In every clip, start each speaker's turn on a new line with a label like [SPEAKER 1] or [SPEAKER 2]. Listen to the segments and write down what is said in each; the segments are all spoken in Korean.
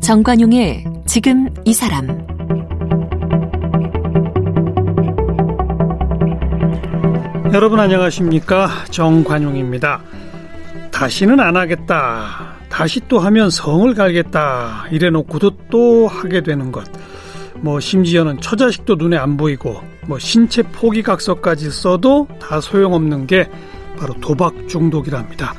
[SPEAKER 1] 정관용의 지금 이 사람
[SPEAKER 2] 여러분 안녕하십니까 정관용입니다. 다시는 안 하겠다. 다시 또 하면 성을 갈겠다. 이래놓고도 또 하게 되는 것. 뭐 심지어는 처자식도 눈에 안 보이고 뭐 신체 포기각서까지 써도 다 소용없는 게 바로 도박 중독이랍니다.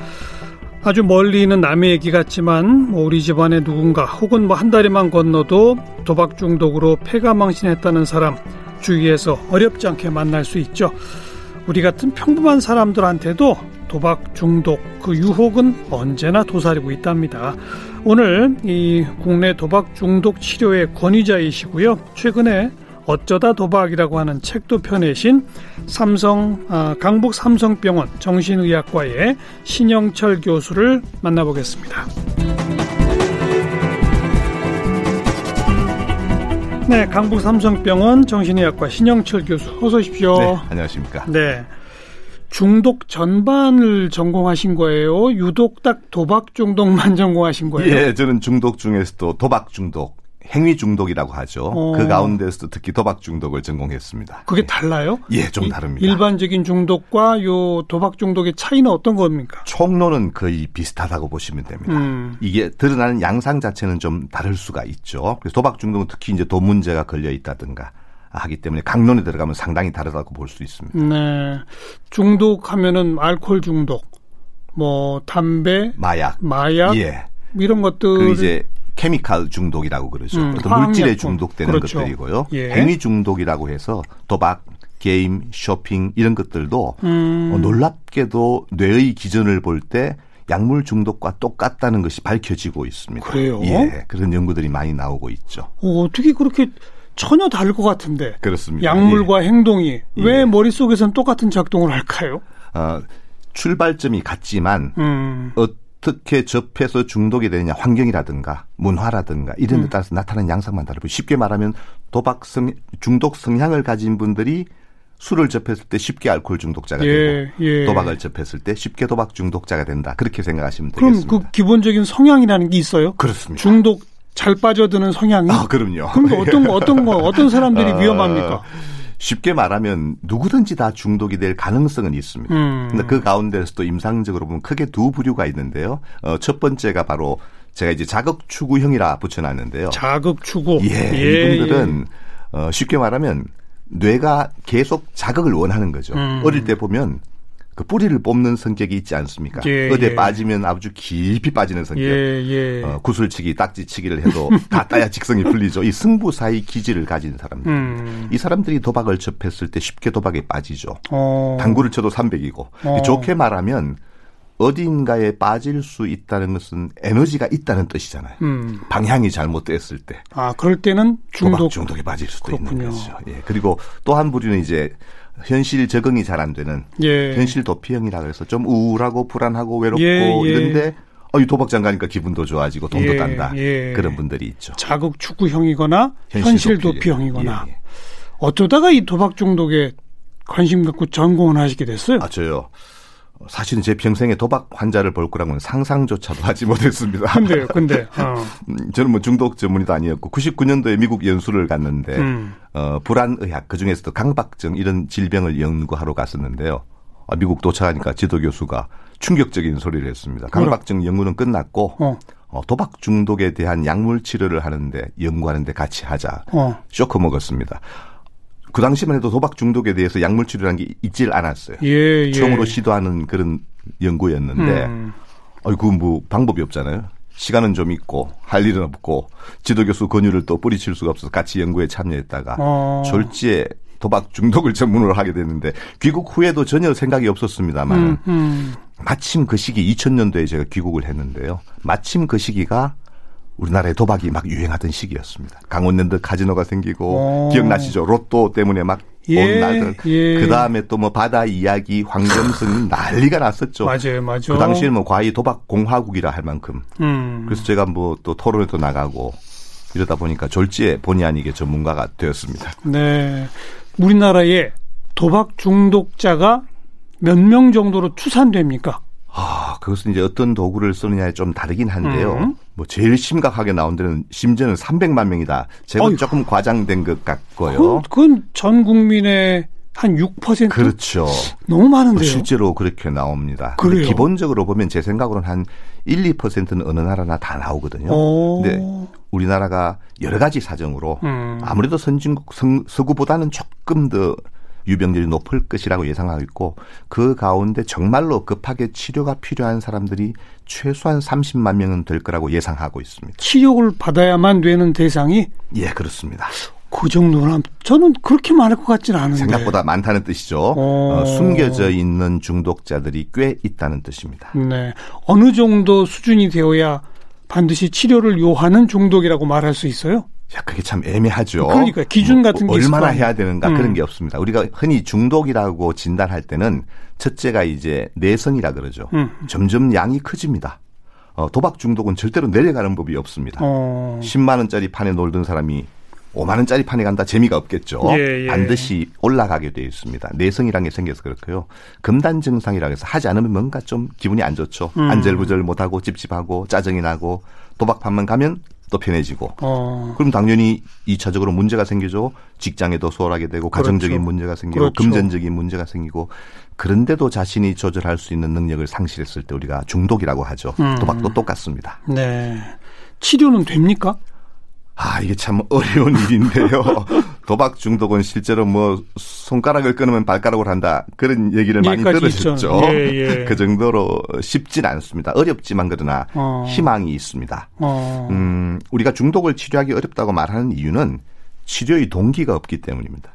[SPEAKER 2] 아주 멀리 있는 남의 얘기 같지만 뭐 우리 집안에 누군가 혹은 뭐 한 다리만 건너도 도박 중독으로 폐가망신했다는 사람 주위에서 어렵지 않게 만날 수 있죠. 우리 같은 평범한 사람들한테도 도박 중독 그 유혹은 언제나 도사리고 있답니다. 오늘 이 국내 도박 중독 치료의 권위자이시고요. 최근에 어쩌다 도박이라고 하는 책도 펴내신 삼성 아, 강북 삼성병원 정신의학과의 신영철 교수를 만나보겠습니다. 네, 강북 삼성병원 정신의학과 신영철 교수 어서 오십시오.
[SPEAKER 3] 네, 안녕하십니까?
[SPEAKER 2] 네. 중독 전반을 전공하신 거예요? 유독 딱 도박 중독만 전공하신 거예요?
[SPEAKER 3] 예, 저는 중독 중에서도 도박 중독, 행위 중독이라고 하죠. 어. 그 가운데서도 특히 도박 중독을 전공했습니다.
[SPEAKER 2] 그게 예. 달라요?
[SPEAKER 3] 예, 좀 다릅니다.
[SPEAKER 2] 일반적인 중독과 요 도박 중독의 차이는 어떤 겁니까?
[SPEAKER 3] 총론은 거의 비슷하다고 보시면 됩니다. 음. 이게 드러나는 양상 자체는 좀 다를 수가 있죠. 그래서 도박 중독은 특히 이제 돈 문제가 걸려 있다든가 하기 때문에 강론에 들어가면 상당히 다르다고 볼 수 있습니다.
[SPEAKER 2] 네. 중독하면은 알코올 중독, 뭐 담배,
[SPEAKER 3] 마약,
[SPEAKER 2] 마약, 예. 이런 것들
[SPEAKER 3] 그 이제 케미칼 중독이라고 그러죠. 음, 어떤 물질에 중독되는 그렇죠. 것들이고요. 예. 행위 중독이라고 해서 도박, 게임, 쇼핑 이런 것들도 음. 어, 놀랍게도 뇌의 기전을 볼 때 약물 중독과 똑같다는 것이 밝혀지고 있습니다.
[SPEAKER 2] 그래요?
[SPEAKER 3] 예, 그런 연구들이 많이 나오고 있죠.
[SPEAKER 2] 어, 어떻게 그렇게 전혀 다를 것 같은데.
[SPEAKER 3] 그렇습니다.
[SPEAKER 2] 약물과 예. 행동이 왜 예. 머릿속에선 똑같은 작동을 할까요?
[SPEAKER 3] 어, 출발점이 같지만 음. 어 떻게 접해서 중독이 되느냐 환경이라든가 문화라든가 이런 데 음. 따라서 나타나는 양상만 다르고 쉽게 말하면 도박 성 중독 성향을 가진 분들이 술을 접했을 때 쉽게 알코올 중독자가 예, 되고 예. 도박을 접했을 때 쉽게 도박 중독자가 된다. 그렇게 생각하시면 되겠습니다.
[SPEAKER 2] 그럼 그 기본적인 성향이라는 게 있어요?
[SPEAKER 3] 그렇습니다.
[SPEAKER 2] 중독 잘 빠져드는 성향이?
[SPEAKER 3] 아, 그럼요.
[SPEAKER 2] 그럼 어떤 거, 어떤 거, 어떤 사람들이 아, 위험합니까?
[SPEAKER 3] 쉽게 말하면 누구든지 다 중독이 될 가능성은 있습니다. 음. 근데 그 가운데서도 임상적으로 보면 크게 두 부류가 있는데요. 어, 첫 번째가 바로 제가 이제 자극 추구형이라 붙여놨는데요.
[SPEAKER 2] 자극 추구.
[SPEAKER 3] 예, 예 이분들은 예. 어, 쉽게 말하면 뇌가 계속 자극을 원하는 거죠. 음. 어릴 때 보면 그 뿌리를 뽑는 성격이 있지 않습니까? 예, 어디에 예. 빠지면 아주 깊이 빠지는 성격. 예, 예. 어, 구슬치기, 딱지치기를 해도 다 따야 직성이 풀리죠. 이 승부사의 기질을 가진 사람들. 음. 이 사람들이 도박을 접했을 때 쉽게 도박에 빠지죠. 어. 당구를 쳐도 300이고. 어. 좋게 말하면 어딘가에 빠질 수 있다는 것은 에너지가 있다는 뜻이잖아요. 음. 방향이 잘못됐을 때.
[SPEAKER 2] 아, 그럴 때는 중독.
[SPEAKER 3] 중독에 빠질 수도 그렇군요. 있는 거죠. 예. 그리고 또 한 부류는 이제 현실 적응이 잘 안 되는 예. 현실 도피형이라 그래서 좀 우울하고 불안하고 외롭고 예, 예. 이런데 어, 이 도박장 가니까 기분도 좋아지고 돈도 예, 딴다. 예. 그런 분들이 있죠.
[SPEAKER 2] 자극 추구형이거나 현실, 현실 도피형이거나 예, 어쩌다가 이 도박 중독에 관심 갖고 전공을 하시게 됐어요?
[SPEAKER 3] 아, 저요. 사실은 제 평생에 도박 환자를 볼 거라고는 상상조차도 하지 못했습니다.
[SPEAKER 2] 근데요, 근데. 어.
[SPEAKER 3] 음, 저는 뭐 중독 전문의도 아니었고 99년도에 미국 연수를 갔는데 음. 어, 불안의학 그 중에서도 강박증 이런 질병을 연구하러 갔었는데요. 아, 미국 도착하니까 지도 교수가 충격적인 소리를 했습니다. 강박증 연구는 끝났고 어. 어, 도박 중독에 대한 약물 치료를 하는데 연구하는데 같이 하자. 어. 쇼크 먹었습니다. 그 당시만 해도 도박 중독에 대해서 약물 치료라는 게 있질 않았어요. 예, 예. 처음으로 시도하는 그런 연구였는데, 음. 아이고 뭐 방법이 없잖아요. 시간은 좀 있고 할 일은 없고 지도 교수 권유를 또 뿌리칠 수가 없어서 같이 연구에 참여했다가 어. 졸지에 도박 중독을 전문으로 하게 됐는데 귀국 후에도 전혀 생각이 없었습니다만 음, 음. 마침 그 시기 2000년도에 제가 귀국을 했는데요. 마침 그 시기가 우리나라에 도박이 막 유행하던 시기였습니다. 강원랜드 카지노가 생기고 오. 기억나시죠? 로또 때문에 막 예, 날들. 예. 그 다음에 또 뭐 바다 이야기, 황금성 난리가 났었죠.
[SPEAKER 2] 맞아요, 맞아요.
[SPEAKER 3] 그 당시에는 뭐 과히 도박 공화국이라 할 만큼. 음. 그래서 제가 뭐 또 토론에도 나가고 이러다 보니까 졸지에 본의 아니게 전문가가 되었습니다.
[SPEAKER 2] 네. 우리나라에 도박 중독자가 몇 명 정도로 추산됩니까?
[SPEAKER 3] 아, 그것은 이제 어떤 도구를 쓰느냐에 좀 다르긴 한데요. 음. 뭐 제일 심각하게 나온 데는 심지어는 300만 명이다. 제가 조금 과장된 것 같고요.
[SPEAKER 2] 그건, 그건 전 국민의 한 6%?
[SPEAKER 3] 그렇죠.
[SPEAKER 2] 너무 많은데요.
[SPEAKER 3] 실제로 그렇게 나옵니다. 그래요? 기본적으로 보면 제 생각으로는 한 1, 2%는 어느 나라나 다 나오거든요. 오. 근데 우리나라가 여러 가지 사정으로 음. 아무래도 선진국 서구보다는 조금 더 유병률이 높을 것이라고 예상하고 있고 그 가운데 정말로 급하게 치료가 필요한 사람들이 최소한 30만 명은 될 거라고 예상하고 있습니다.
[SPEAKER 2] 치료를 받아야만 되는 대상이
[SPEAKER 3] 예 그렇습니다.
[SPEAKER 2] 그 정도는 저는 그렇게 많을 것 같지는 않은데
[SPEAKER 3] 생각보다 많다는 뜻이죠. 어, 숨겨져 있는 중독자들이 꽤 있다는 뜻입니다.
[SPEAKER 2] 네, 어느 정도 수준이 되어야 반드시 치료를 요하는 중독이라고 말할 수 있어요?
[SPEAKER 3] 야, 그게 참 애매하죠.
[SPEAKER 2] 그러니까 기준 뭐 같은
[SPEAKER 3] 뭐, 게 얼마나 해야 되는가 음. 그런 게 없습니다. 우리가 흔히 중독이라고 진단할 때는 첫째가 이제 내성이라 그러죠. 음. 점점 양이 커집니다. 어, 도박 중독은 절대로 내려가는 법이 없습니다. 어. 10만 원짜리 판에 놀던 사람이 5만 원짜리 판에 간다 재미가 없겠죠. 예, 예. 반드시 올라가게 되어 있습니다. 내성이란 게 생겨서 그렇고요. 금단 증상이라 해서 하지 않으면 뭔가 좀 기분이 안 좋죠. 음. 안절부절 못하고 찝찝하고 짜증이 나고 도박판만 가면 또 편해지고. 어. 그럼 당연히 2차적으로 문제가 생기죠. 직장에도 수월하게 되고 그렇죠. 가정적인 문제가 생기고 그렇죠. 금전적인 문제가 생기고 그런데도 자신이 조절할 수 있는 능력을 상실했을 때 우리가 중독이라고 하죠. 음. 도박도 똑같습니다.
[SPEAKER 2] 네. 치료는 됩니까?
[SPEAKER 3] 아, 이게 참 어려운 일인데요. 도박 중독은 실제로 뭐 손가락을 끊으면 발가락으로 한다. 그런 얘기를 많이 들으셨죠. 예, 예. 그 정도로 쉽진 않습니다. 어렵지만 그러나 어. 희망이 있습니다. 어. 음, 우리가 중독을 치료하기 어렵다고 말하는 이유는 치료의 동기가 없기 때문입니다.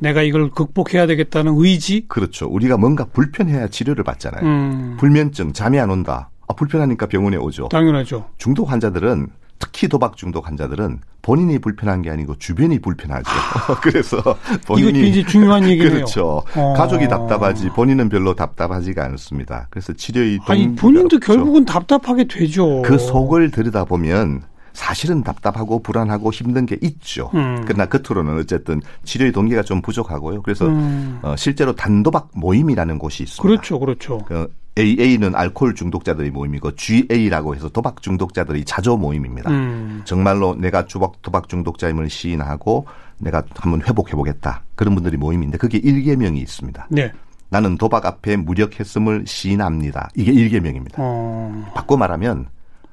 [SPEAKER 2] 내가 이걸 극복해야 되겠다는 의지?
[SPEAKER 3] 그렇죠. 우리가 뭔가 불편해야 치료를 받잖아요. 음. 불면증, 잠이 안 온다. 아, 불편하니까 병원에 오죠.
[SPEAKER 2] 당연하죠.
[SPEAKER 3] 중독 환자들은 특히 도박 중독 환자들은 본인이 불편한 게 아니고 주변이 불편하죠. 그래서
[SPEAKER 2] 본인이 이거 굉장히 중요한 얘기네요.
[SPEAKER 3] 그렇죠. 어. 가족이 답답하지 본인은 별로 답답하지가 않습니다. 그래서 치료의
[SPEAKER 2] 아니 본인도 없죠. 결국은 답답하게 되죠.
[SPEAKER 3] 그 속을 들여다 보면 사실은 답답하고 불안하고 힘든 게 있죠. 음. 그러나 겉으로는 어쨌든 치료의 동기가 좀 부족하고요. 그래서 음. 어, 실제로 단도박 모임이라는 곳이 있습니다.
[SPEAKER 2] 그렇죠, 그렇죠.
[SPEAKER 3] 그 AA는 알코올 중독자들의 모임이고 GA라고 해서 도박 중독자들의 자조 모임입니다. 음. 정말로 내가 주박 도박 중독자임을 시인하고 내가 한번 회복해 보겠다. 그런 분들이 모임인데 그게 일개명이 있습니다. 네. 나는 도박 앞에 무력했음을 시인합니다. 이게 일개명입니다. 어. 바꿔 말하면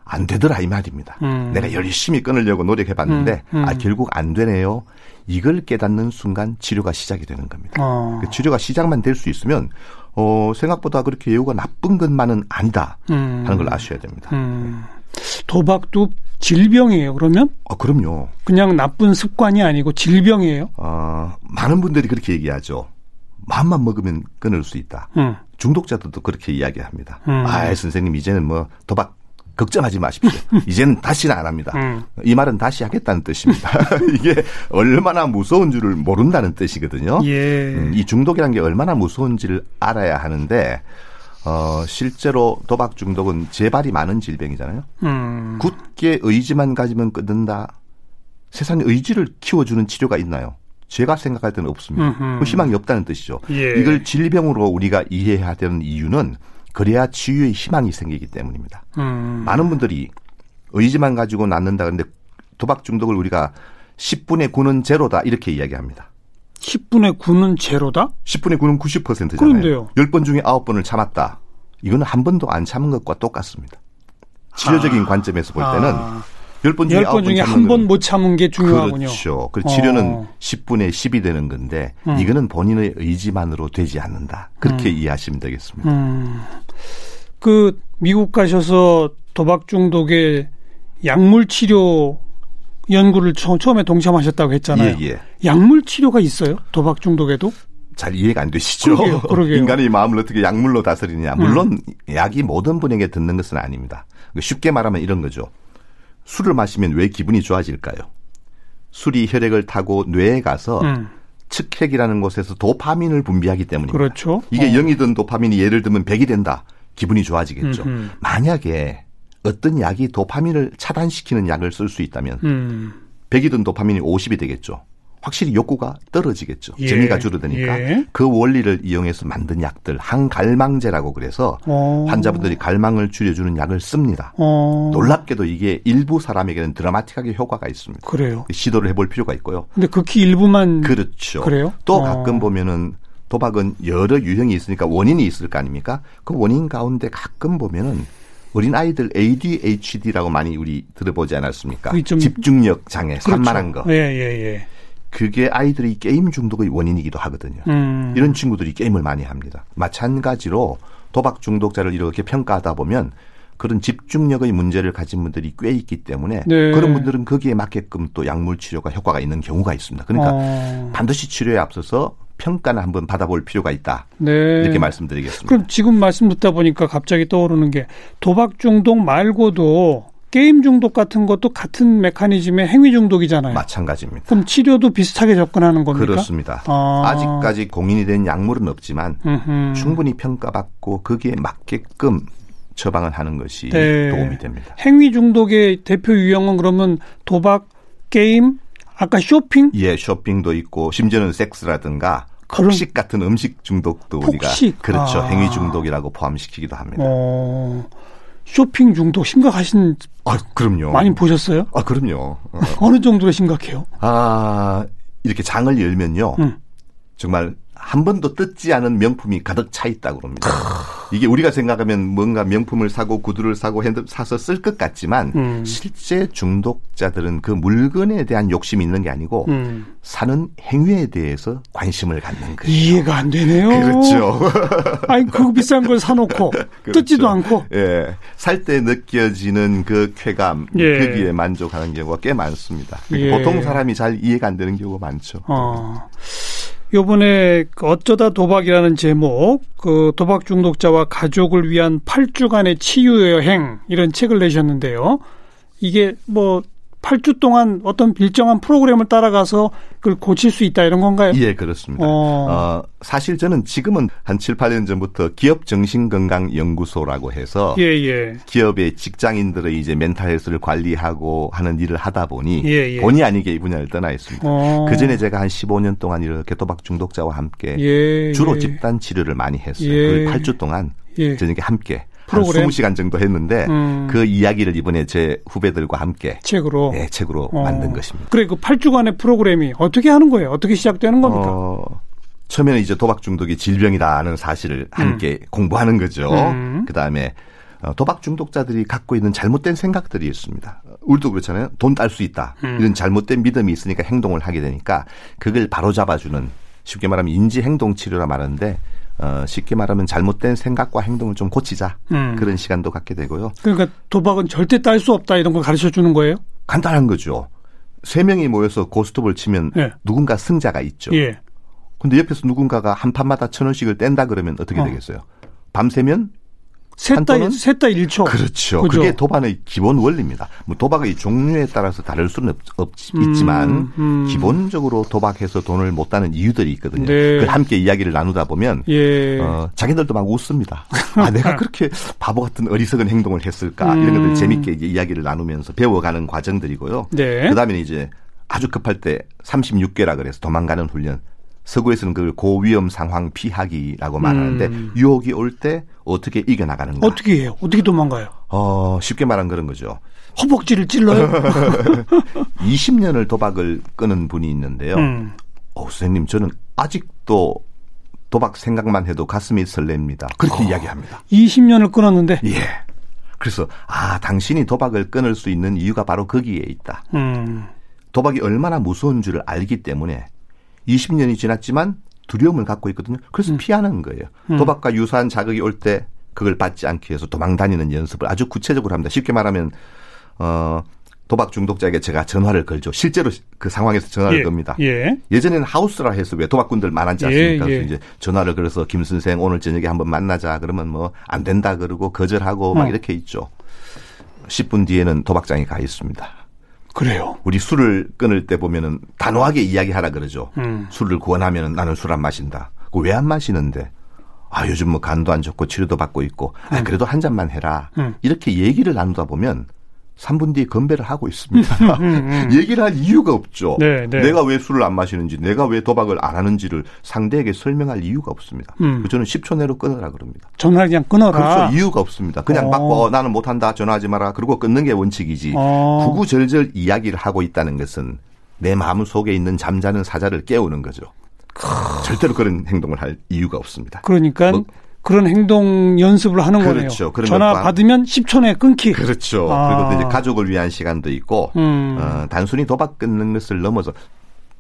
[SPEAKER 3] 안 되더라 이 말입니다. 음. 내가 열심히 끊으려고 노력해 봤는데 음. 음. 아 결국 안 되네요. 이걸 깨닫는 순간 치료가 시작이 되는 겁니다. 어. 그 치료가 시작만 될 수 있으면 어, 생각보다 그렇게 예후가 나쁜 것만은 아니다 음. 하는 걸 아셔야 됩니다. 음.
[SPEAKER 2] 도박도 질병이에요, 그러면?
[SPEAKER 3] 아, 그럼요.
[SPEAKER 2] 그냥 나쁜 습관이 아니고 질병이에요?
[SPEAKER 3] 어, 많은 분들이 그렇게 얘기하죠. 마음만 먹으면 끊을 수 있다. 음. 중독자들도 그렇게 이야기합니다. 음. 아, 선생님, 이제는 뭐 도박 걱정하지 마십시오. 이제는 다시는 안 합니다. 음. 이 말은 다시 하겠다는 뜻입니다. 이게 얼마나 무서운 줄을 모른다는 뜻이거든요. 예. 음, 이 중독이라는 게 얼마나 무서운지를 알아야 하는데 어, 실제로 도박 중독은 재발이 많은 질병이잖아요. 음. 굳게 의지만 가지면 끊는다. 세상에 의지를 키워주는 치료가 있나요? 제가 생각할 때는 없습니다. 그 희망이 없다는 뜻이죠. 예. 이걸 질병으로 우리가 이해해야 되는 이유는 그래야 치유의 희망이 생기기 때문입니다. 음. 많은 분들이 의지만 가지고 낫는다 그런데 도박 중독을 우리가 10분의 9는 제로다 이렇게 이야기합니다.
[SPEAKER 2] 10분의 9는 제로다?
[SPEAKER 3] 10분의 9는 90%잖아요. 그런데요. 10번 중에 9번을 참았다. 이거는 한 번도 안 참은 것과 똑같습니다. 치료적인 아. 관점에서 볼 때는 아. 10번 중에, 10번 중에
[SPEAKER 2] 한 번 못 참은 게 중요하군요.
[SPEAKER 3] 그렇죠. 그 치료는 어. 10분의 10이 되는 건데 음. 이거는 본인의 의지만으로 되지 않는다. 그렇게 음. 이해하시면 되겠습니다. 음.
[SPEAKER 2] 그 미국 가셔서 도박 중독의 약물 치료 연구를 처, 음에 동참하셨다고 했잖아요. 예, 예. 약물 치료가 있어요? 도박 중독에도?
[SPEAKER 3] 잘 이해가 안 되시죠? 그러게요, 그러게요. 인간의 마음을 어떻게 약물로 다스리냐. 물론 음. 약이 모든 분에게 듣는 것은 아닙니다. 쉽게 말하면 이런 거죠. 술을 마시면 왜 기분이 좋아질까요? 술이 혈액을 타고 뇌에 가서 음. 측핵이라는 곳에서 도파민을 분비하기 때문입니다.
[SPEAKER 2] 그렇죠.
[SPEAKER 3] 이게 어. 0이든 도파민이 예를 들면 100이 된다. 기분이 좋아지겠죠. 음흠. 만약에 어떤 약이 도파민을 차단시키는 약을 쓸 수 있다면 음. 100이 든 도파민이 50이 되겠죠. 확실히 욕구가 떨어지겠죠. 예. 재미가 줄어드니까 예. 그 원리를 이용해서 만든 약들 항갈망제라고 그래서 어. 환자분들이 갈망을 줄여주는 약을 씁니다. 어. 놀랍게도 이게 일부 사람에게는 드라마틱하게 효과가 있습니다.
[SPEAKER 2] 그래요.
[SPEAKER 3] 시도를 해볼 필요가 있고요.
[SPEAKER 2] 근데 극히 일부만
[SPEAKER 3] 그렇죠.
[SPEAKER 2] 그래요?
[SPEAKER 3] 또 어. 가끔 보면은 도박은 여러 유형이 있으니까 원인이 있을 거 아닙니까? 그 원인 가운데 가끔 보면은 어린 아이들 ADHD라고 많이 우리 들어보지 않았습니까? 집중력 장애, 그렇죠. 산만한 거.
[SPEAKER 2] 예, 예, 예.
[SPEAKER 3] 그게 아이들이 게임 중독의 원인이기도 하거든요. 음. 이런 친구들이 게임을 많이 합니다. 마찬가지로 도박 중독자를 이렇게 평가하다 보면 그런 집중력의 문제를 가진 분들이 꽤 있기 때문에 네. 그런 분들은 거기에 맞게끔 또 약물 치료가 효과가 있는 경우가 있습니다. 그러니까 어. 반드시 치료에 앞서서 평가는 한번 받아볼 필요가 있다. 네. 이렇게 말씀드리겠습니다.
[SPEAKER 2] 그럼 지금 말씀 듣다 보니까 갑자기 떠오르는 게 도박 중독 말고도 게임 중독 같은 것도 같은 메커니즘의 행위 중독이잖아요.
[SPEAKER 3] 마찬가지입니다.
[SPEAKER 2] 그럼 치료도 비슷하게 접근하는 겁니까?
[SPEAKER 3] 그렇습니다. 아. 직까지 공인이 된 약물은 없지만 음흠. 충분히 평가받고 거기에 맞게끔 처방을 하는 것이 네. 도움이 됩니다.
[SPEAKER 2] 행위 중독의 대표 유형은 그러면 도박, 게임, 아까 쇼핑?
[SPEAKER 3] 예, 쇼핑도 있고 심지어는 섹스라든가 폭식 같은 음식 중독도 폭식. 우리가 그렇죠 아. 행위 중독이라고 포함시키기도 합니다. 어.
[SPEAKER 2] 쇼핑 중독 심각하신
[SPEAKER 3] 아, 그럼요.
[SPEAKER 2] 많이 보셨어요?
[SPEAKER 3] 아, 그럼요.
[SPEAKER 2] 어. 어느 정도로 심각해요?
[SPEAKER 3] 아, 이렇게 장을 열면요. 음. 정말 한 번도 뜯지 않은 명품이 가득 차 있다고 그럽니다. 이게 우리가 생각하면 뭔가 명품을 사고 구두를 사고 핸드백 사서 쓸 것 같지만 음. 실제 중독자들은 그 물건에 대한 욕심이 있는 게 아니고 음. 사는 행위에 대해서 관심을 갖는 거예요.
[SPEAKER 2] 이해가 안 되네요.
[SPEAKER 3] 그렇죠.
[SPEAKER 2] 아니 그 비싼 걸 사놓고 그렇죠. 뜯지도 않고.
[SPEAKER 3] 예. 살 때 느껴지는 그 쾌감, 예. 거기에 만족하는 경우가 꽤 많습니다. 예. 보통 사람이 잘 이해가 안 되는 경우가 많죠. 어.
[SPEAKER 2] 요번에 그 어쩌다 도박이라는 제목, 그 도박 중독자와 가족을 위한 8주간의 치유 여행 이런 책을 내셨는데요. 이게 뭐 8주 동안 어떤 일정한 프로그램을 따라가서 그걸 고칠 수 있다 이런 건가요?
[SPEAKER 3] 예, 그렇습니다. 어. 어 사실 저는 지금은 한 7, 8년 전부터 기업 정신건강연구소라고 해서 예, 예. 기업의 직장인들의 이제 멘탈 헬스를 관리하고 하는 일을 하다 보니 예, 예. 본의 아니게 이 분야를 떠나 있습니다. 어. 그 전에 제가 한 15년 동안 이렇게 도박 중독자와 함께 예, 주로 예. 집단 치료를 많이 했어요. 그 8주 동안 저녁에 함께 프로그램? 한 20시간 정도 했는데 음. 그 이야기를 이번에 제 후배들과 함께
[SPEAKER 2] 책으로
[SPEAKER 3] 네, 책으로 어. 만든 것입니다.
[SPEAKER 2] 그래 그 8주간의 프로그램이 어떻게 하는 거예요? 어떻게 시작되는 겁니까? 어,
[SPEAKER 3] 처음에는 이제 도박 중독이 질병이다는 사실을 함께 음. 공부하는 거죠. 음. 그다음에 어, 도박 중독자들이 갖고 있는 잘못된 생각들이 있습니다. 우리도 그렇잖아요. 돈 딸 수 있다. 음. 이런 잘못된 믿음이 있으니까 행동을 하게 되니까 그걸 바로잡아주는 쉽게 말하면 인지 행동 치료라 말하는데 어, 쉽게 말하면 잘못된 생각과 행동을 좀 고치자 음. 그런 시간도 갖게 되고요.
[SPEAKER 2] 그러니까 도박은 절대 딸 수 없다 이런 걸 가르쳐 주는 거예요?
[SPEAKER 3] 간단한 거죠. 세 명이 모여서 고스톱을 치면 예. 누군가 승자가 있죠. 예. 근데 옆에서 누군가가 한 판마다 천 원씩을 뗀다 그러면 어떻게 어. 되겠어요? 밤새면
[SPEAKER 2] 셋다 셋다 1초.
[SPEAKER 3] 그렇죠. 그죠? 그게 도박의 기본 원리입니다. 뭐 도박의 종류에 따라서 다를 수는 없, 없 음, 있지만 음. 기본적으로 도박해서 돈을 못 따는 이유들이 있거든요. 네. 그 함께 이야기를 나누다 보면 예. 어, 자기들도 막 웃습니다. 아 내가 그렇게 바보 같은 어리석은 행동을 했을까 음. 이런 것들 재밌게 이제 이야기를 나누면서 배워가는 과정들이고요. 네. 그다음에 이제 아주 급할 때 36개라 그래서 도망가는 훈련. 서구에서는 그걸 고위험 상황 피하기라고 말하는데 음. 유혹이 올 때 어떻게 이겨나가는가.
[SPEAKER 2] 어떻게 해요? 어떻게 도망가요?
[SPEAKER 3] 어, 쉽게 말한 그런 거죠.
[SPEAKER 2] 허벅지를 찔러요?
[SPEAKER 3] 20년을 도박을 끄는 분이 있는데요. 음. 어, 선생님, 저는 아직도 도박 생각만 해도 가슴이 설렙니다. 그렇게 어, 이야기합니다.
[SPEAKER 2] 20년을 끊었는데?
[SPEAKER 3] 예. 그래서, 아, 당신이 도박을 끊을 수 있는 이유가 바로 거기에 있다. 음. 도박이 얼마나 무서운 줄을 알기 때문에 20년이 지났지만 두려움을 갖고 있거든요. 그래서 음. 피하는 거예요. 음. 도박과 유사한 자극이 올 때 그걸 받지 않기 위해서 도망 다니는 연습을 아주 구체적으로 합니다. 쉽게 말하면 어 도박 중독자에게 제가 전화를 걸죠. 실제로 그 상황에서 전화를 예, 겁니다. 예. 예전에는 하우스라 해서 왜 도박꾼들 많았지 않습니까? 예, 예. 그래서 이제 전화를 걸어서 김 선생 오늘 저녁에 한번 만나자 그러면 뭐 안 된다 그러고 거절하고 어. 막 이렇게 있죠. 10분 뒤에는 도박장에 가 있습니다.
[SPEAKER 2] 그래요.
[SPEAKER 3] 우리 술을 끊을 때 보면은 단호하게 이야기하라 그러죠. 음. 술을 구원하면은 나는 술 안 마신다. 그 왜 안 마시는데? 아 요즘 뭐 간도 안 좋고 치료도 받고 있고. 아 음. 그래도 한 잔만 해라. 음. 이렇게 얘기를 나누다 보면 3분 뒤에 건배를 하고 있습니다. 음, 음. 얘기를 할 이유가 없죠. 네, 네. 내가 왜 술을 안 마시는지, 내가 왜 도박을 안 하는지를 상대에게 설명할 이유가 없습니다. 음. 저는 10초 내로 끊어라 그럽니다.
[SPEAKER 2] 전화를 그냥 끊어라.
[SPEAKER 3] 그렇죠. 이유가 없습니다. 그냥 어. 받고 어, 나는 못한다, 전화하지 마라. 그리고 끊는 게 원칙이지. 어. 구구절절 이야기를 하고 있다는 것은 내 마음 속에 있는 잠자는 사자를 깨우는 거죠. 절대로 그런 행동을 할 이유가 없습니다.
[SPEAKER 2] 그러니까 뭐, 그런 행동 연습을 하는 그렇죠. 거네요. 전화 받으면 10초 내에 끊기.
[SPEAKER 3] 그렇죠. 아. 그리고 이제 가족을 위한 시간도 있고 음. 어, 단순히 도박 끊는 것을 넘어서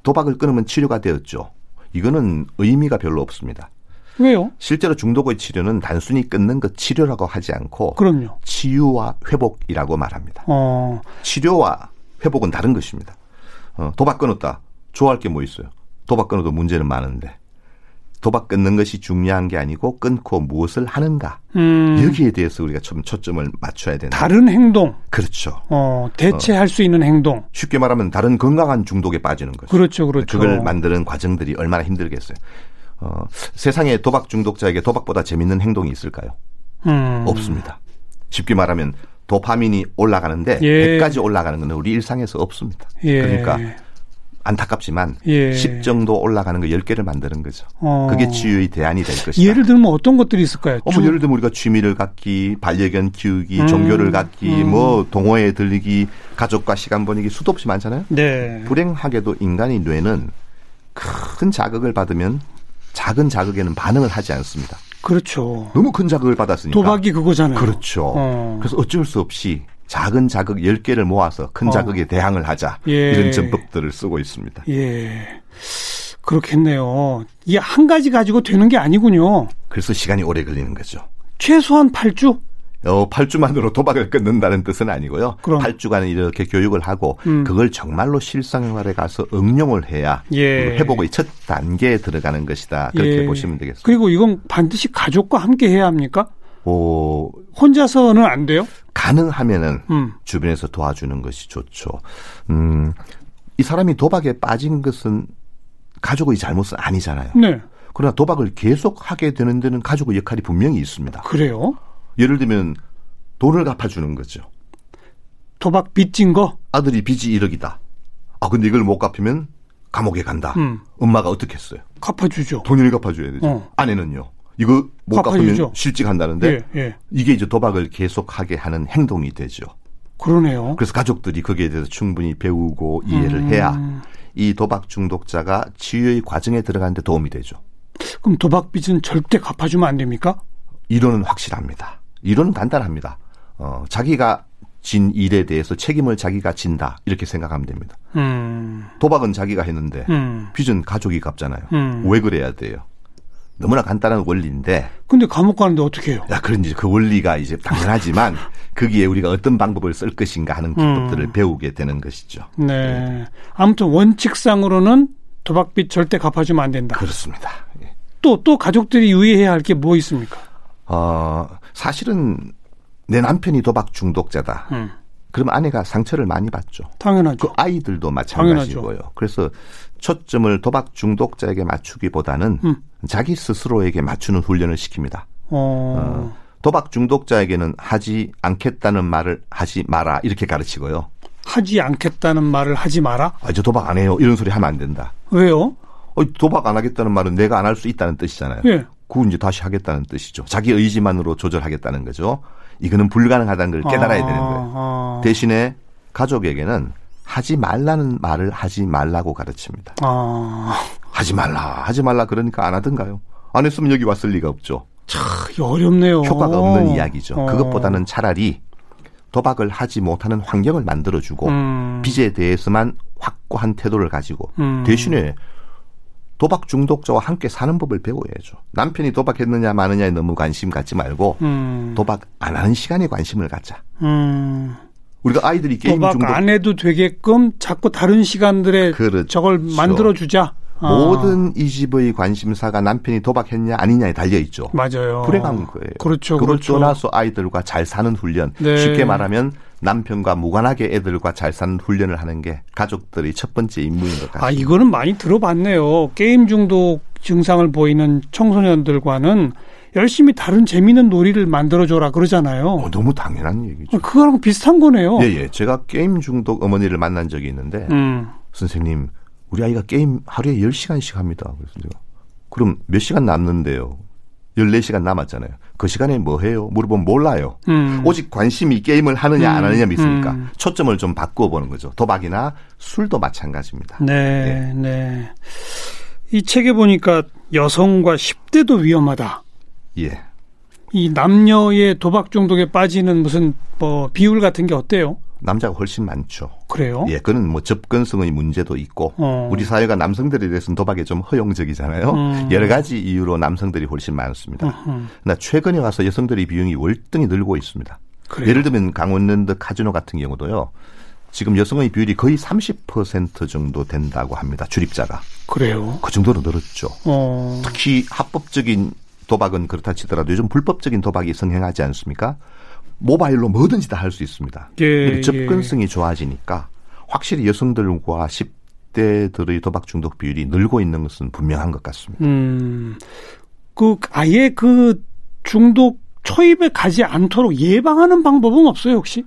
[SPEAKER 3] 도박을 끊으면 치료가 되었죠. 이거는 의미가 별로 없습니다.
[SPEAKER 2] 왜요?
[SPEAKER 3] 실제로 중독의 치료는 단순히 끊는 것 치료라고 하지 않고
[SPEAKER 2] 그럼요.
[SPEAKER 3] 치유와 회복이라고 말합니다. 어. 치료와 회복은 다른 것입니다. 어, 도박 끊었다. 좋아할 게 뭐 있어요? 도박 끊어도 문제는 많은데. 도박 끊는 것이 중요한 게 아니고 끊고 무엇을 하는가 음. 여기에 대해서 우리가 좀 초점을 맞춰야 되는
[SPEAKER 2] 다른 행동
[SPEAKER 3] 그렇죠
[SPEAKER 2] 어, 대체할 어. 수 있는 행동
[SPEAKER 3] 쉽게 말하면 다른 건강한 중독에 빠지는 거죠
[SPEAKER 2] 그렇죠 그렇죠
[SPEAKER 3] 그걸 만드는 과정들이 얼마나 힘들겠어요 어, 세상에 도박 중독자에게 도박보다 재밌는 행동이 있을까요 음. 없습니다 쉽게 말하면 도파민이 올라가는데 예. 100까지 올라가는 건 우리 일상에서 없습니다 예. 그러니까 안타깝지만 예. 10 정도 올라가는 거 10개를 만드는 거죠. 어. 그게 치유의 대안이 될 것이다.
[SPEAKER 2] 예를 들면 어떤 것들이 있을까요?
[SPEAKER 3] 어, 뭐 예를 들면 우리가 취미를 갖기, 반려견 키우기, 음. 종교를 갖기, 음. 뭐 동호회에 들리기, 가족과 시간 보내기 수도 없이 많잖아요. 네. 불행하게도 인간의 뇌는 큰 자극을 받으면 작은 자극에는 반응을 하지 않습니다.
[SPEAKER 2] 그렇죠.
[SPEAKER 3] 너무 큰 자극을 받았으니까.
[SPEAKER 2] 도박이 그거잖아요.
[SPEAKER 3] 그렇죠. 어. 그래서 어쩔 수 없이 작은 자극 10개를 모아서 큰 어. 자극에 대항을 하자. 예. 이런 전법들을 쓰고 있습니다.
[SPEAKER 2] 예. 그렇겠네요. 이게 한 가지 가지고 되는 게 아니군요.
[SPEAKER 3] 그래서 시간이 오래 걸리는 거죠.
[SPEAKER 2] 최소한 8주?
[SPEAKER 3] 어, 8주만으로 도박을 끊는다는 뜻은 아니고요. 그럼. 8주간 이렇게 교육을 하고 음. 그걸 정말로 실생활에 가서 응용을 해야 예. 회복의 첫 단계에 들어가는 것이다. 그렇게 예. 보시면 되겠습니다.
[SPEAKER 2] 그리고 이건 반드시 가족과 함께 해야 합니까? 오, 혼자서는 안 돼요?
[SPEAKER 3] 가능하면은 음. 주변에서 도와주는 것이 좋죠. 음, 이 사람이 도박에 빠진 것은 가족의 잘못은 아니잖아요. 네. 그러나 도박을 계속 하게 되는 데는 가족의 역할이 분명히 있습니다.
[SPEAKER 2] 그래요?
[SPEAKER 3] 예를 들면 돈을 갚아주는 거죠.
[SPEAKER 2] 도박 빚진 거?
[SPEAKER 3] 아들이 빚이 1억이다. 아, 근데 이걸 못 갚으면 감옥에 간다. 음. 엄마가 어떻게 했어요?
[SPEAKER 2] 갚아주죠.
[SPEAKER 3] 돈을 갚아줘야 되죠. 어. 아내는요. 이거 못 갚으면 실직한다는데 예, 예. 이게 이제 도박을 계속하게 하는 행동이 되죠.
[SPEAKER 2] 그러네요.
[SPEAKER 3] 그래서 가족들이 거기에 대해서 충분히 배우고 이해를 음. 해야 이 도박 중독자가 치유의 과정에 들어가는데 도움이 되죠.
[SPEAKER 2] 그럼 도박 빚은 절대 갚아주면 안 됩니까?
[SPEAKER 3] 이론은 확실합니다. 이론은 간단합니다. 어, 자기가 진 일에 대해서 책임을 자기가 진다 이렇게 생각하면 됩니다. 음. 도박은 자기가 했는데 음. 빚은 가족이 갚잖아요. 음. 왜 그래야 돼요? 너무나 간단한 원리인데.
[SPEAKER 2] 근데 감옥 가는데 어떻게 해요?
[SPEAKER 3] 야, 그런 이제 그 원리가 이제 당연하지만 거기에 우리가 어떤 방법을 쓸 것인가 하는 기법들을 음. 배우게 되는 것이죠.
[SPEAKER 2] 네. 네. 아무튼 원칙상으로는 도박빚 절대 갚아주면 안 된다.
[SPEAKER 3] 그렇습니다.
[SPEAKER 2] 예. 또, 또 가족들이 유의해야 할 게 뭐 있습니까?
[SPEAKER 3] 어, 사실은 내 남편이 도박 중독자다. 음. 그러면 아내가 상처를 많이 받죠.
[SPEAKER 2] 당연하죠.
[SPEAKER 3] 그 아이들도 마찬가지고요. 당연하죠. 그래서 초점을 도박 중독자에게 맞추기보다는 음. 자기 스스로에게 맞추는 훈련을 시킵니다. 어. 어, 도박 중독자에게는 하지 않겠다는 말을 하지 마라 이렇게 가르치고요.
[SPEAKER 2] 하지 않겠다는 말을 하지 마라?
[SPEAKER 3] 아, 저 도박 안 해요. 이런 소리 하면 안 된다.
[SPEAKER 2] 왜요?
[SPEAKER 3] 어, 도박 안 하겠다는 말은 내가 안 할 수 있다는 뜻이잖아요. 예. 그건 이제 다시 하겠다는 뜻이죠. 자기 의지만으로 조절하겠다는 거죠. 이거는 불가능하다는 걸 깨달아야 아, 되는 거예요. 아. 대신에 가족에게는 하지 말라는 말을 하지 말라고 가르칩니다. 아. 하지 말라, 하지 말라 그러니까 안 하던가요? 안 했으면 여기 왔을 리가 없죠.
[SPEAKER 2] 참 어렵네요.
[SPEAKER 3] 효과가 없는 이야기죠. 어. 그것보다는 차라리 도박을 하지 못하는 환경을 만들어주고 음. 빚에 대해서만 확고한 태도를 가지고 음. 대신에 도박 중독자와 함께 사는 법을 배워야죠. 남편이 도박했느냐 마느냐에 너무 관심 갖지 말고 음. 도박 안 하는 시간에 관심을 갖자. 음. 우리가 아이들이 게임
[SPEAKER 2] 도박
[SPEAKER 3] 중독
[SPEAKER 2] 안 해도 되게끔 자꾸 다른 시간들에 그렇죠. 저걸 만들어 주자.
[SPEAKER 3] 아. 모든 이 집의 관심사가 남편이 도박했냐 아니냐에 달려 있죠.
[SPEAKER 2] 맞아요.
[SPEAKER 3] 불행한 거예요.
[SPEAKER 2] 그렇죠.
[SPEAKER 3] 그걸
[SPEAKER 2] 그렇죠.
[SPEAKER 3] 떠나서 아이들과 잘 사는 훈련. 네. 쉽게 말하면 남편과 무관하게 애들과 잘 사는 훈련을 하는 게 가족들의 첫 번째 임무인 것 같습니다.
[SPEAKER 2] 아, 이거는 많이 들어봤네요. 게임 중독 증상을 보이는 청소년들과는 열심히 다른 재미있는 놀이를 만들어줘라 그러잖아요.
[SPEAKER 3] 어, 너무 당연한 얘기죠.
[SPEAKER 2] 그거랑 비슷한 거네요.
[SPEAKER 3] 예, 예. 제가 게임 중독 어머니를 만난 적이 있는데, 음. 선생님, 우리 아이가 게임 하루에 10시간씩 합니다. 그래서 제가, 그럼 몇 시간 남는데요? 14시간 남았잖아요. 그 시간에 뭐 해요? 물어보면 몰라요. 음. 오직 관심이 게임을 하느냐 안 음. 하느냐 믿습니까? 음. 초점을 좀 바꾸어 보는 거죠. 도박이나 술도 마찬가지입니다.
[SPEAKER 2] 네, 네. 네. 이 책에 보니까 여성과 10대도 위험하다.
[SPEAKER 3] 예.
[SPEAKER 2] 이 남녀의 도박 중독에 빠지는 무슨 뭐 비율 같은 게 어때요?
[SPEAKER 3] 남자가 훨씬 많죠.
[SPEAKER 2] 그래요?
[SPEAKER 3] 예, 그는 뭐 접근성의 문제도 있고 어. 우리 사회가 남성들에 대해서는 도박에 좀 허용적이잖아요. 음. 여러 가지 이유로 남성들이 훨씬 많습니다. 음. 그러나 최근에 와서 여성들의 비용이 월등히 늘고 있습니다. 그래요? 예를 들면 강원랜드 카지노 같은 경우도요. 지금 여성의 비율이 거의 30% 정도 된다고 합니다. 출입자가.
[SPEAKER 2] 그래요?
[SPEAKER 3] 그 정도로 늘었죠. 어. 특히 합법적인 도박은 그렇다 치더라도 요즘 불법적인 도박이 성행하지 않습니까? 모바일로 뭐든지 다 할 수 있습니다. 예, 접근성이 예. 좋아지니까 확실히 여성들과 10대들의 도박 중독 비율이 늘고 있는 것은 분명한 것 같습니다. 음,
[SPEAKER 2] 그 아예 그 중독 초입에 가지 않도록 예방하는 방법은 없어요 혹시?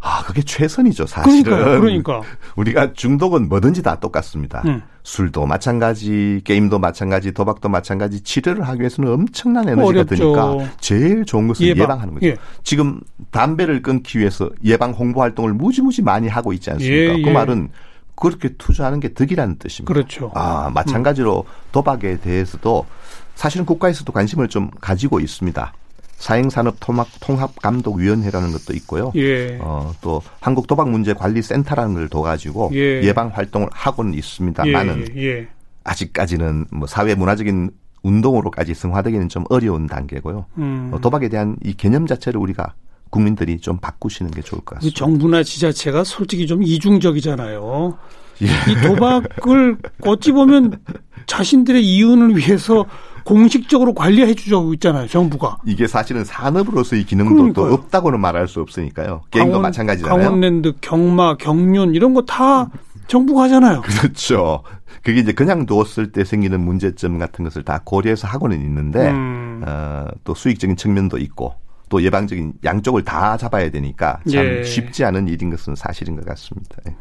[SPEAKER 3] 아, 그게 최선이죠, 사실은.
[SPEAKER 2] 그러니까, 그러니까.
[SPEAKER 3] 우리가 중독은 뭐든지 다 똑같습니다. 음. 술도 마찬가지, 게임도 마찬가지, 도박도 마찬가지, 치료를 하기 위해서는 엄청난 에너지가 어렵죠. 드니까 제일 좋은 것은 예방. 하는 거죠. 예. 지금 담배를 끊기 위해서 예방 홍보 활동을 무지무지 많이 하고 있지 않습니까? 예, 그 예. 말은 그렇게 투자하는 게 득이라는 뜻입니다.
[SPEAKER 2] 그렇죠.
[SPEAKER 3] 아, 마찬가지로 음. 도박에 대해서도 사실은 국가에서도 관심을 좀 가지고 있습니다. 사행산업통합감독위원회라는 것도 있고요. 예. 어, 또 한국도박문제관리센터라는 걸 둬가지고 예. 방 활동을 하고는 있습니다만은 예, 예, 예. 아직까지는 뭐 사회 문화적인 운동으로까지 승화되기는 좀 어려운 단계고요. 음. 어, 도박에 대한 이 개념 자체를 우리가 국민들이 좀 바꾸시는 게 좋을 것 같습니다.
[SPEAKER 2] 정부나 지자체가 솔직히 좀 이중적이잖아요. 예. 이 도박을 어찌 보면 자신들의 이윤을 위해서 공식적으로 관리해 주고 있잖아요, 정부가.
[SPEAKER 3] 이게 사실은 산업으로서의 기능도 또 없다고는 말할 수 없으니까요. 게임도 강원, 마찬가지잖아요.
[SPEAKER 2] 강원랜드, 경마, 경륜 이런 거 다 정부가 하잖아요.
[SPEAKER 3] 그렇죠. 그게 이제 그냥 두었을 때 생기는 문제점 같은 것을 다 고려해서 하고는 있는데 음. 어, 또 수익적인 측면도 있고 또 예방적인 양쪽을 다 잡아야 되니까 참 예. 쉽지 않은 일인 것은 사실인 것 같습니다. 예.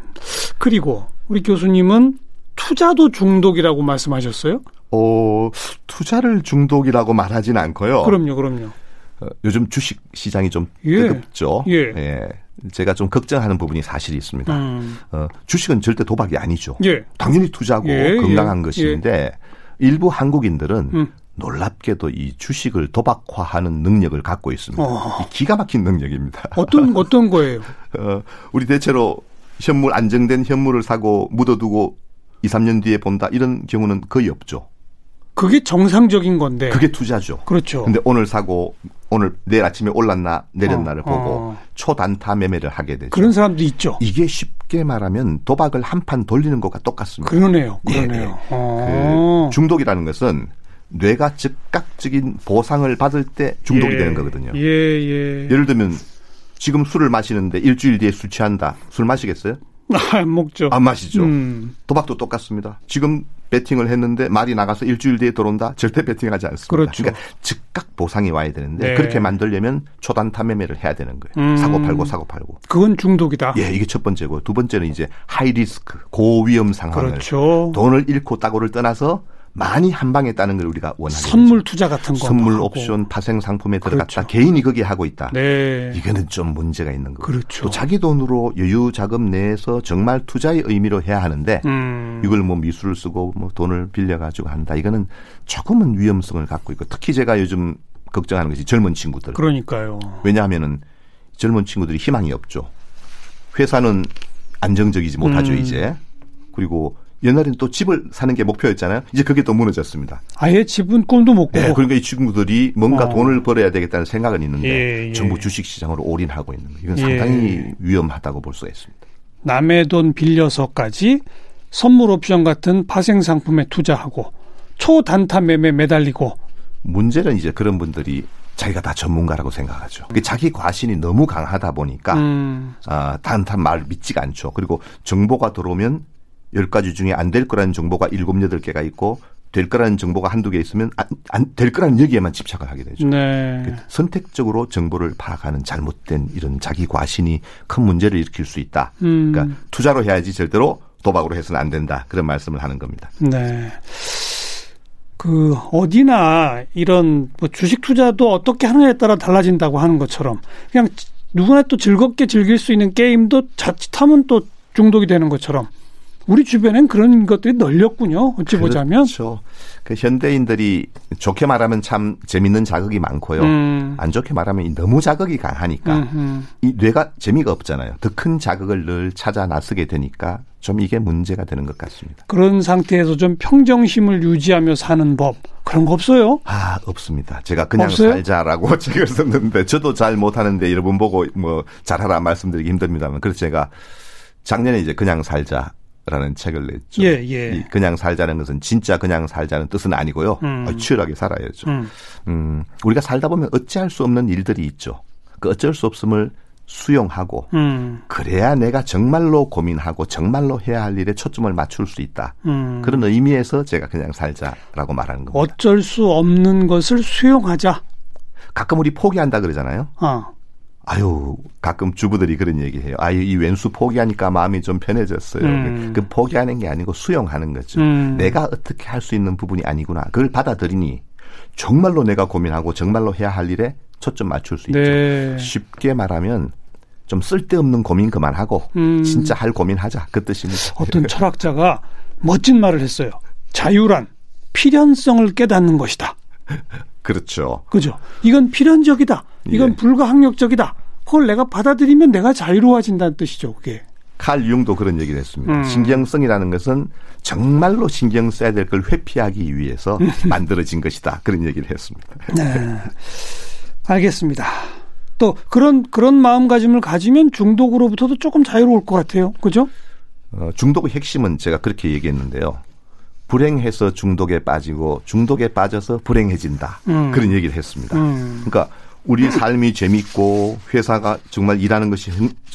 [SPEAKER 2] 그리고 우리 교수님은 투자도 중독이라고 말씀하셨어요?
[SPEAKER 3] 어, 투자를 중독이라고 말하지는 않고요.
[SPEAKER 2] 그럼요, 그럼요.
[SPEAKER 3] 어, 요즘 주식 시장이 좀 예. 뜨겁죠. 예. 예. 제가 좀 걱정하는 부분이 사실이 있습니다. 음. 어, 주식은 절대 도박이 아니죠. 예. 당연히 투자고 예, 예. 건강한 것인데 일부 한국인들은 음. 놀랍게도 이 주식을 도박화하는 능력을 갖고 있습니다. 어. 기가 막힌 능력입니다.
[SPEAKER 2] 어떤 어떤 거예요? 어,
[SPEAKER 3] 우리 대체로 현물 안정된 현물을 사고 묻어두고 2, 3년 뒤에 본다 이런 경우는 거의 없죠.
[SPEAKER 2] 그게 정상적인 건데.
[SPEAKER 3] 그게 투자죠.
[SPEAKER 2] 그렇죠.
[SPEAKER 3] 근데 오늘 사고 오늘 내일 아침에 올랐나 내렸나를 어, 보고 어. 초단타 매매를 하게 되죠.
[SPEAKER 2] 그런 사람도 있죠.
[SPEAKER 3] 이게 쉽게 말하면 도박을 한 판 돌리는 것과 똑같습니다.
[SPEAKER 2] 그러네요. 그러네요. 예, 예.
[SPEAKER 3] 어. 그 중독이라는 것은 뇌가 즉각적인 보상을 받을 때 중독이 예. 되는 거거든요.
[SPEAKER 2] 예, 예.
[SPEAKER 3] 예를 들면 지금 술을 마시는데 일주일 뒤에 술 취한다. 술 마시겠어요?
[SPEAKER 2] 아, 안 먹죠.
[SPEAKER 3] 안 마시죠. 음. 도박도 똑같습니다. 지금 배팅을 했는데 말이 나가서 일주일 뒤에 들어온다. 절대 배팅하지 않습니다.
[SPEAKER 2] 그렇죠.
[SPEAKER 3] 그러니까 즉각 보상이 와야 되는데 네. 그렇게 만들려면 초단타 매매를 해야 되는 거예요. 음. 사고 팔고 사고 팔고.
[SPEAKER 2] 그건 중독이다.
[SPEAKER 3] 예, 이게 첫 번째고 두 번째는 이제 high risk 고위험 상황을
[SPEAKER 2] 그렇죠.
[SPEAKER 3] 돈을 잃고 따고를 떠나서 많이 한 방에 따는 걸 우리가 원하는
[SPEAKER 2] 선물 투자 같은 거
[SPEAKER 3] 선물 하고. 옵션 파생 상품에 들어갔다 그렇죠. 개인이 거기에 하고 있다.
[SPEAKER 2] 네.
[SPEAKER 3] 이거는 좀 문제가 있는 거고.
[SPEAKER 2] 그렇죠.
[SPEAKER 3] 또 자기 돈으로 여유 자금 내에서 정말 투자의 의미로 해야 하는데 음. 이걸 뭐 미술을 쓰고 뭐 돈을 빌려 가지고 한다. 이거는 조금은 위험성을 갖고 있고 특히 제가 요즘 걱정하는 것이 젊은 친구들.
[SPEAKER 2] 그러니까요.
[SPEAKER 3] 왜냐하면은 젊은 친구들이 희망이 없죠. 회사는 안정적이지 못하죠 음. 이제. 그리고 옛날에는 또 집을 사는 게 목표였잖아요. 이제 그게 또 무너졌습니다.
[SPEAKER 2] 아예 집은 꿈도 못 꾸고.
[SPEAKER 3] 네, 그러니까 이 친구들이 뭔가 어. 돈을 벌어야 되겠다는 생각은 있는데 예, 예. 전부 주식 시장으로 올인하고 있는 거예요. 이건 상당히 예. 위험하다고 볼 수가 있습니다.
[SPEAKER 2] 남의 돈 빌려서까지 선물 옵션 같은 파생 상품에 투자하고 초단타 매매 매달리고
[SPEAKER 3] 문제는 이제 그런 분들이 자기가 다 전문가라고 생각하죠. 자기 과신이 너무 강하다 보니까 음. 아, 단타 말 믿지가 않죠. 그리고 정보가 들어오면 10가지 중에 안 될 거라는 정보가 7, 8개가 있고 될 거라는 정보가 한두 개 있으면 안, 안될 거라는 얘기에만 집착을 하게 되죠. 네. 그 선택적으로 정보를 파악하는 잘못된 이런 자기 과신이 큰 문제를 일으킬 수 있다. 음. 그러니까 투자로 해야지 절대로 도박으로 해서는 안 된다. 그런 말씀을 하는 겁니다.
[SPEAKER 2] 네. 그 어디나 이런 뭐 주식 투자도 어떻게 하느냐에 따라 달라진다고 하는 것처럼 그냥 누구나 또 즐겁게 즐길 수 있는 게임도 자칫하면 또 중독이 되는 것처럼 우리 주변엔 그런 것들이 널렸군요. 어찌 보자면.
[SPEAKER 3] 그렇죠. 그 현대인들이 좋게 말하면 참 재밌는 자극이 많고요. 음. 안 좋게 말하면 너무 자극이 강하니까 음흠. 이 뇌가 재미가 없잖아요. 더 큰 자극을 늘 찾아 나서게 되니까 좀 이게 문제가 되는 것 같습니다.
[SPEAKER 2] 그런 상태에서 좀 평정심을 유지하며 사는 법 그런 거 없어요?
[SPEAKER 3] 아 없습니다. 제가 그냥 없어요? 살자라고 책을 썼는데 저도 잘 못하는데 여러분 보고 뭐 잘하라 말씀드리기 힘듭니다만 그래서 제가 작년에 이제 그냥 살자 라는 책을 냈죠. 예, 예. 그냥 살자는 것은 진짜 그냥 살자는 뜻은 아니고요. 음. 치열하게 살아야죠. 음. 음. 우리가 살다 보면 어찌할 수 없는 일들이 있죠. 그 어쩔 수 없음을 수용하고 음. 그래야 내가 정말로 고민하고 정말로 해야 할 일에 초점을 맞출 수 있다. 음. 그런 의미에서 제가 그냥 살자라고 말하는 겁니다.
[SPEAKER 2] 어쩔 수 없는 것을 수용하자.
[SPEAKER 3] 가끔 우리 포기한다 그러잖아요. 어. 아유 가끔 주부들이 그런 얘기해요. 아유 이 왼수 포기하니까 마음이 좀 편해졌어요. 음. 그 포기하는 게 아니고 수용하는 거죠. 음. 내가 어떻게 할 수 있는 부분이 아니구나. 그걸 받아들이니 정말로 내가 고민하고 정말로 해야 할 일에 초점 맞출 수 있죠. 네. 쉽게 말하면 좀 쓸데없는 고민 그만하고 음. 진짜 할 고민하자 그 뜻입니다.
[SPEAKER 2] 어떤 철학자가 멋진 말을 했어요. 자유란 필연성을 깨닫는 것이다.
[SPEAKER 3] 그렇죠.
[SPEAKER 2] 그죠. 이건 필연적이다. 이건 예. 불가항력적이다. 그걸 내가 받아들이면 내가 자유로워진다는 뜻이죠. 그게.
[SPEAKER 3] 칼 융도 그런 얘기를 했습니다. 음. 신경성이라는 것은 정말로 신경 써야 될 걸 회피하기 위해서 만들어진 것이다. 그런 얘기를 했습니다. 네.
[SPEAKER 2] 알겠습니다. 또 그런 그런 마음가짐을 가지면 중독으로부터도 조금 자유로울 것 같아요. 그죠?
[SPEAKER 3] 어, 중독의 핵심은 제가 그렇게 얘기했는데요. 불행해서 중독에 빠지고 중독에 빠져서 불행해진다. 음. 그런 얘기를 했습니다. 음. 그러니까 우리 삶이 재밌고 회사가 정말 일하는 것이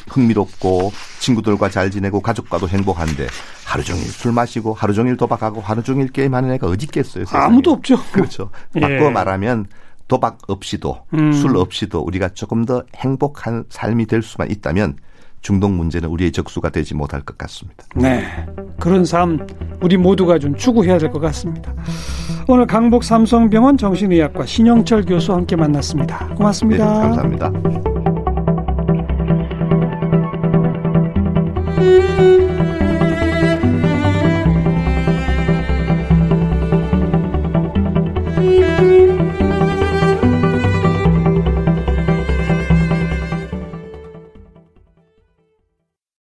[SPEAKER 3] 흥미롭고 친구들과 잘 지내고 가족과도 행복한데 하루 종일 술 마시고 하루 종일 도박하고 하루 종일 게임하는 애가 어디 있겠어요? 세상에.
[SPEAKER 2] 아무도 없죠.
[SPEAKER 3] 그렇죠. 바꿔 예. 말하면 도박 없이도 음. 술 없이도 우리가 조금 더 행복한 삶이 될 수만 있다면 중독 문제는 우리의 적수가 되지 못할 것 같습니다.
[SPEAKER 2] 네. 그런 삶 우리 모두가 좀 추구해야 될 것 같습니다. 오늘 강복 삼성병원 정신의학과 신영철 교수와 함께 만났습니다. 고맙습니다. 네,
[SPEAKER 3] 감사합니다.